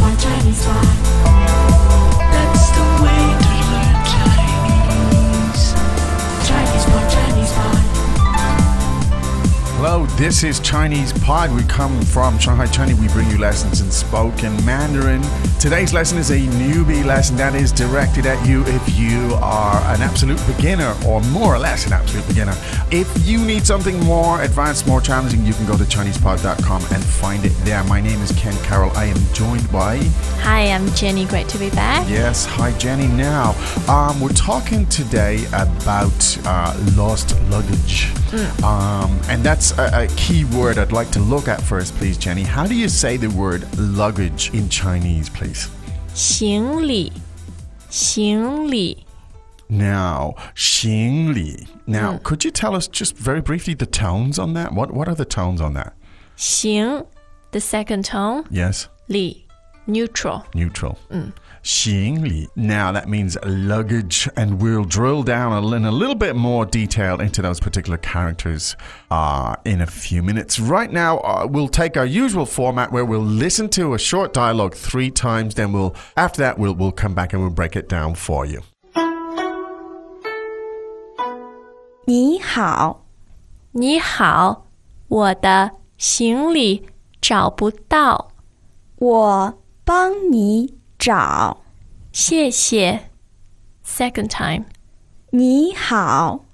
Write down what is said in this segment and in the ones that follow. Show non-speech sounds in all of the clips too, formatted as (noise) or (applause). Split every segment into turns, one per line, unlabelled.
Pod, Chinese Pod.
Hello, this is Chinese Pod. We come from Shanghai, China. We bring you lessons in spoken Mandarin. Today's lesson is a newbie lesson that is directed at you if you are an absolute beginner or more or less an absolute beginner. If you need something more advanced, more challenging, you can go to ChinesePod.com and find it there. My name is Ken Carroll. I am joined by
Hi, I'm Jenny. Great to be back.
Yes, hi Jenny. Now, um, we're talking today about uh, lost luggage, um, and that's a, a key word I'd like to look at first, please, Jenny. How do you say the word luggage in Chinese, please?
行李，行李，
Now, 行李. Now, could you tell us just very briefly the tones on that? What What are the tones on that?
行 the second tone,
Yes,
李 neutral.
neutral. 行 李. Now that means luggage, and we'll drill down a, in a little bit more detail into those particular characters uh, in a few minutes. Right now, uh, we'll take our usual format where we'll listen to a short dialogue three times. Then we'll after that we'll we'll come back and we'll break it down for you.
你好，
你好，我的行李找不到，
我帮你 找。
谢谢。Second time，
你好，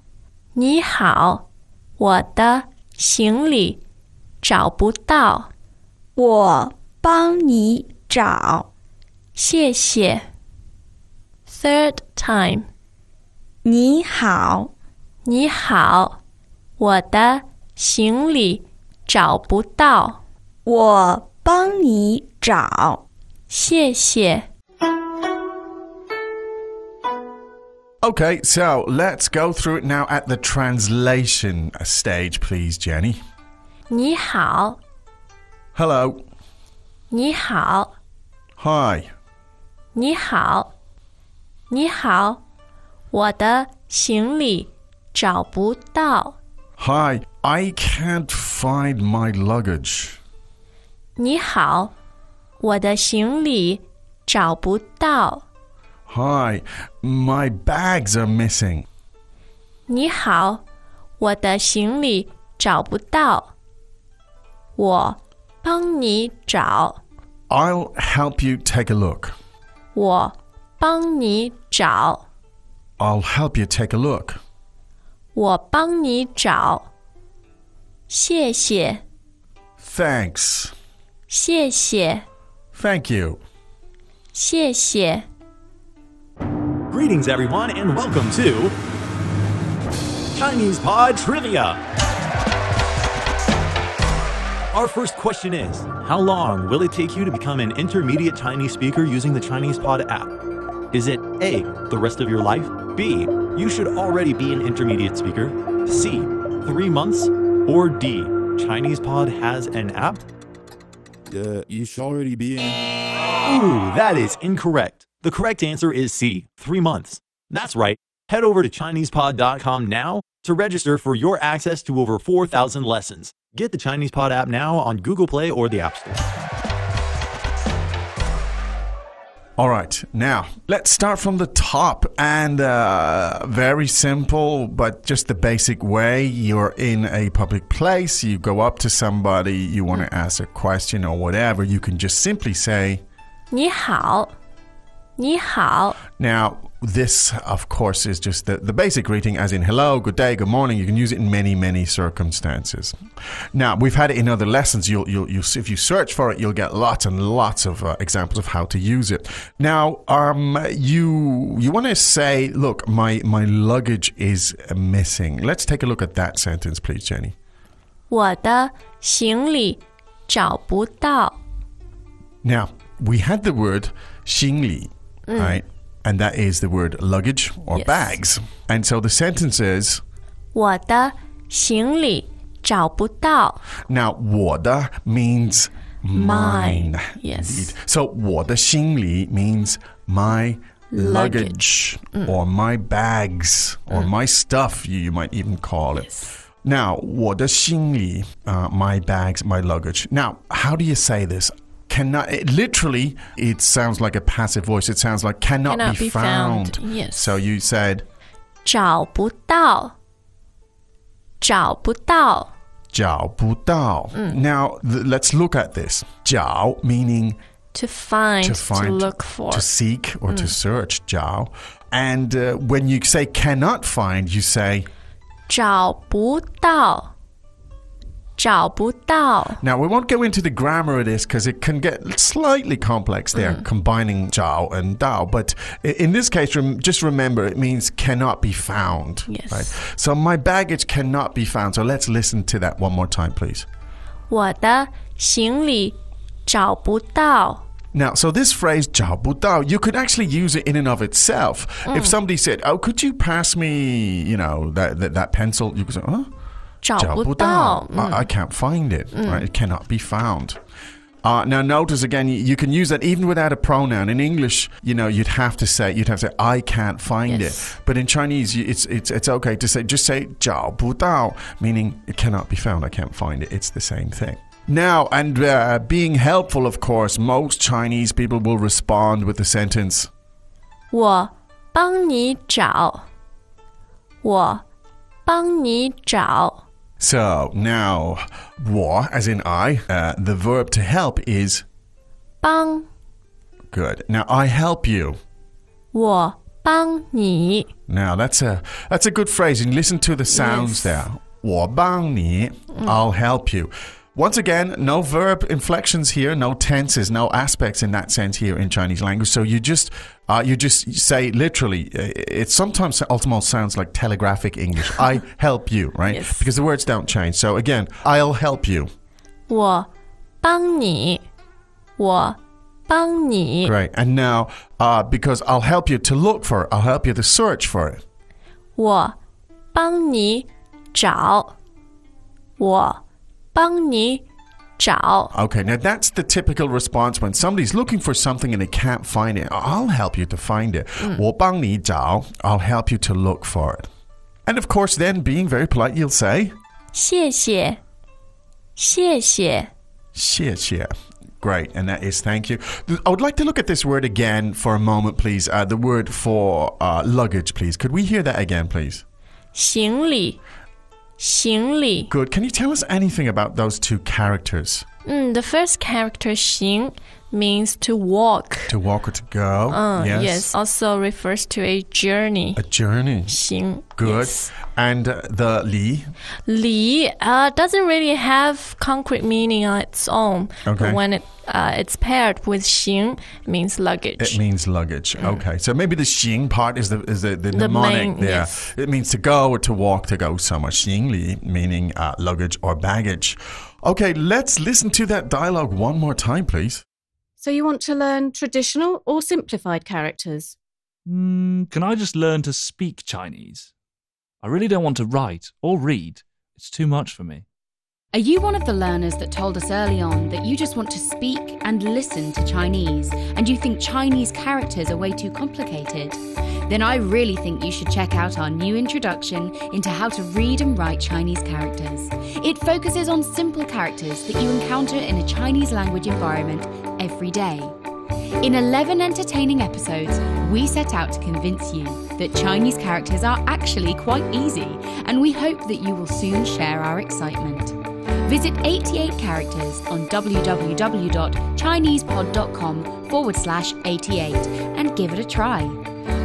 你好，我的行李找不到，
我帮你找。
谢谢。Third time，
你好，
你好，我的行李找不到，
我帮你找。
谢谢。
Okay, so let's go through it now at the translation stage, please, Jenny.
你好，
Hello,
你好，
hi.
你好，你好，我的行李找不到。
Hi, I can't find my luggage.
你好， 我的行李找不到。
Hi, my bags are missing.
你好，我的行李找不到。我帮你找，
I'll help you take a look.
我帮你找，
I'll help you take a look.
我帮你找。谢谢，
Thanks.
谢谢，
Thank you.
谢谢。
Greetings, everyone, and welcome to Chinese Pod Trivia. Our first question is How long will it take you to become an intermediate Chinese speaker using the Chinese Pod app? Is it A, the rest of your life? B, you should already be an intermediate speaker? C, three months? Or D, Chinese Pod has an app?
Uh, you should already be in.
Ooh, that is incorrect. The correct answer is C, three months. That's right. Head over to ChinesePod.com now to register for your access to over 4,000 lessons. Get the ChinesePod app now on Google Play or the App Store.
All right, now let's start from the top and uh, very simple, but just the basic way. You're in a public place, you go up to somebody, you want to ask a question or whatever, you can just simply say,
你好，你好，
Now, this, of course, is just the, the basic greeting, as in hello, good day, good morning. You can use it in many, many circumstances. Now, we've had it in other lessons. You'll, you'll, you'll, if you search for it, you'll get lots and lots of uh, examples of how to use it. Now, um, you you want to say, look, my my luggage is missing. Let's take a look at that sentence, please, Jenny.
我的行李找不到。
Now, we had the word 行李, right? And that is the word luggage or
Yes.
bags. And so the sentence is
我的行李找不到。
now 我的 means mine.
Mine, yes.
Indeed. So 我的行李 means my luggage, or my bags or my stuff you, you might even call it. Now 我的行李 uh, my bags, my luggage. Now, how do you say this? cannot. It, literally, it sounds like a passive voice. It sounds like cannot,
Cannot
be,
be found. Yes.
So you said
找不到，找不到。
jiao bu dao. Now th- let's look at this. Jiao meaning
To find,
to
to,
find,
look for.
to seek or to search. Jiao. And uh, when you say cannot find, you say
找不到， 找不到。
Now we won't go into the grammar of this because it can get slightly complex there, mm. combining zhao and dao. But in this case, rem just remember it means cannot be found.
Yes.
Right? So my baggage cannot be found. So let's listen to that one more time, please.
我的行李找不到。
now, so this phrase "zhao bu dao," you could actually use it in and of itself. Mm. If somebody said, "Oh, could you pass me, you know, that that, that pencil?" You could say, "Huh."
找不
找不
到
到. I, I can't find it. Right? It cannot be found. Uh, now, notice again, you, you can use that even without a pronoun. In English, you know, you'd have to say, you'd have to say, I can't find
Yes.
it. But in Chinese, you- it's, it's, it's okay to say, just say, 找不到, meaning it cannot be found. I can't find it. It's the same thing. Now, and uh, being helpful, of course, most Chinese people will respond with the sentence,
我帮你找，我帮你找。
so now, wo, as in I, uh, the verb to help is
帮.
Good. Now I help you.
我帮你.
Now that's a that's a good phrase, and listen to the sounds
yes.
there. 我帮你, mm. I'll help you. Once again, no verb inflections here, no tenses, no aspects in that sense here in Chinese language. So you just uh, you just say literally. uh, It sometimes almost sounds like telegraphic English. I (laughs) help you, right?
Yes.
Because the words don't change. So again, I'll help you.
我帮你，我帮你，
Great. And now, uh, because I'll help you to look for it, I'll help you to search for it.
我帮你找，我帮你 找。
Okay, now that's the typical response when somebody's looking for something and they can't find it. I'll help you to find it. 我帮你找, I'll help you to look for it. And of course, then being very polite, you'll say,
谢谢，谢谢。
谢谢. Great, and that is thank you. I would like to look at this word again for a moment, please. Uh, the word for uh, luggage, please. Could we hear that again, please?
行李， 行李。
Good. Can you tell us anything about those two characters?
Mm, the first character 行 means to walk.
To walk or to go.
Uh, yes. yes. Also refers to a journey.
A journey.
行.
Good.
Yes.
And uh, the li?
Li uh, doesn't really have concrete meaning on its own.
Okay.
But when it uh, it's paired with xing, it means luggage.
It means luggage. Mm. Okay. So maybe the xing part is the is the, the,
the
mnemonic
main,
there.
Yes.
It means to go or to walk to go somewhere. Xing li meaning uh, luggage or baggage. Okay, let's listen to that dialogue one more time, please.
So you want to learn traditional or simplified characters?
Mm, can I just learn to speak Chinese? I really don't want to write or read. It's too much for me.
Are you one of the learners that told us early on that you just want to speak and listen to Chinese and you think Chinese characters are way too complicated? Then I really think you should check out our new introduction into how to read and write Chinese characters. It focuses on simple characters that you encounter in a Chinese language environment every day. In 11 entertaining episodes, we set out to convince you that Chinese characters are actually quite easy, and we hope that you will soon share our excitement. Visit 88 characters on www.chinesepod.com forward slash 88 and give it a try.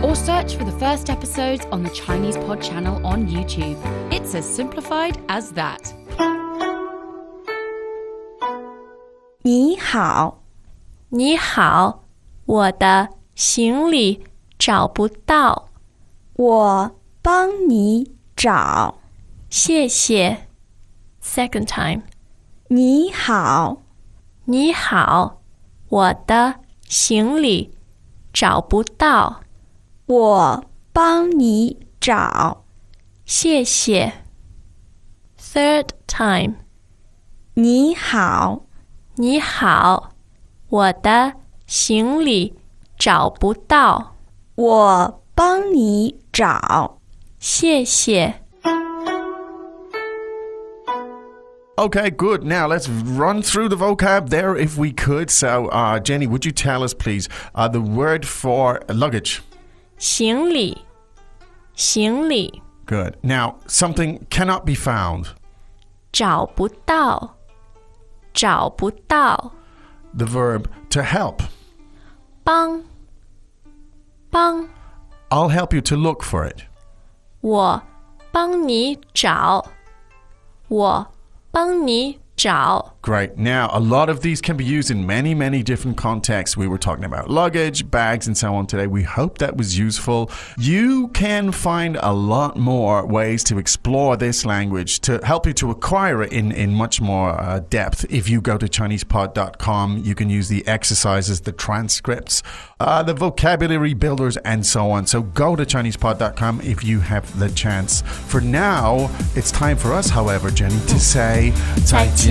Or search for the first episodes on the Chinese Pod channel on YouTube. It's as simplified as that.
你好，
你好，我的行李找不到，
我帮你找。
谢谢。Second time，
你好，
你好，我的行李找不到，
我帮你找。
谢谢。Third time，
你好，
你好，我的行李找不到，
我帮你找。
谢谢。
Okay, good. Now let's run through the vocab there if we could. So, uh, Jenny, would you tell us, please, uh, the word for luggage?
行李，行李
Good. Now, something cannot be found.
找不到，找不到，
The verb to help.
帮，帮
I'll help you to look for it.
我帮你找，我帮你
Great. Now, a lot of these can be used in many, many different contexts. We were talking about luggage, bags, and so on today. We hope that was useful. You can find a lot more ways to explore this language to help you to acquire it in, in much more uh, depth. If you go to ChinesePod.com, you can use the exercises, the transcripts, uh, the vocabulary builders, and so on. So go to ChinesePod.com if you have the chance. For now, it's time for us, however, Jenny, to say
再见.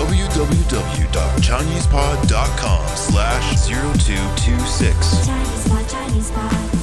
www.chinesepod.com slash 0226.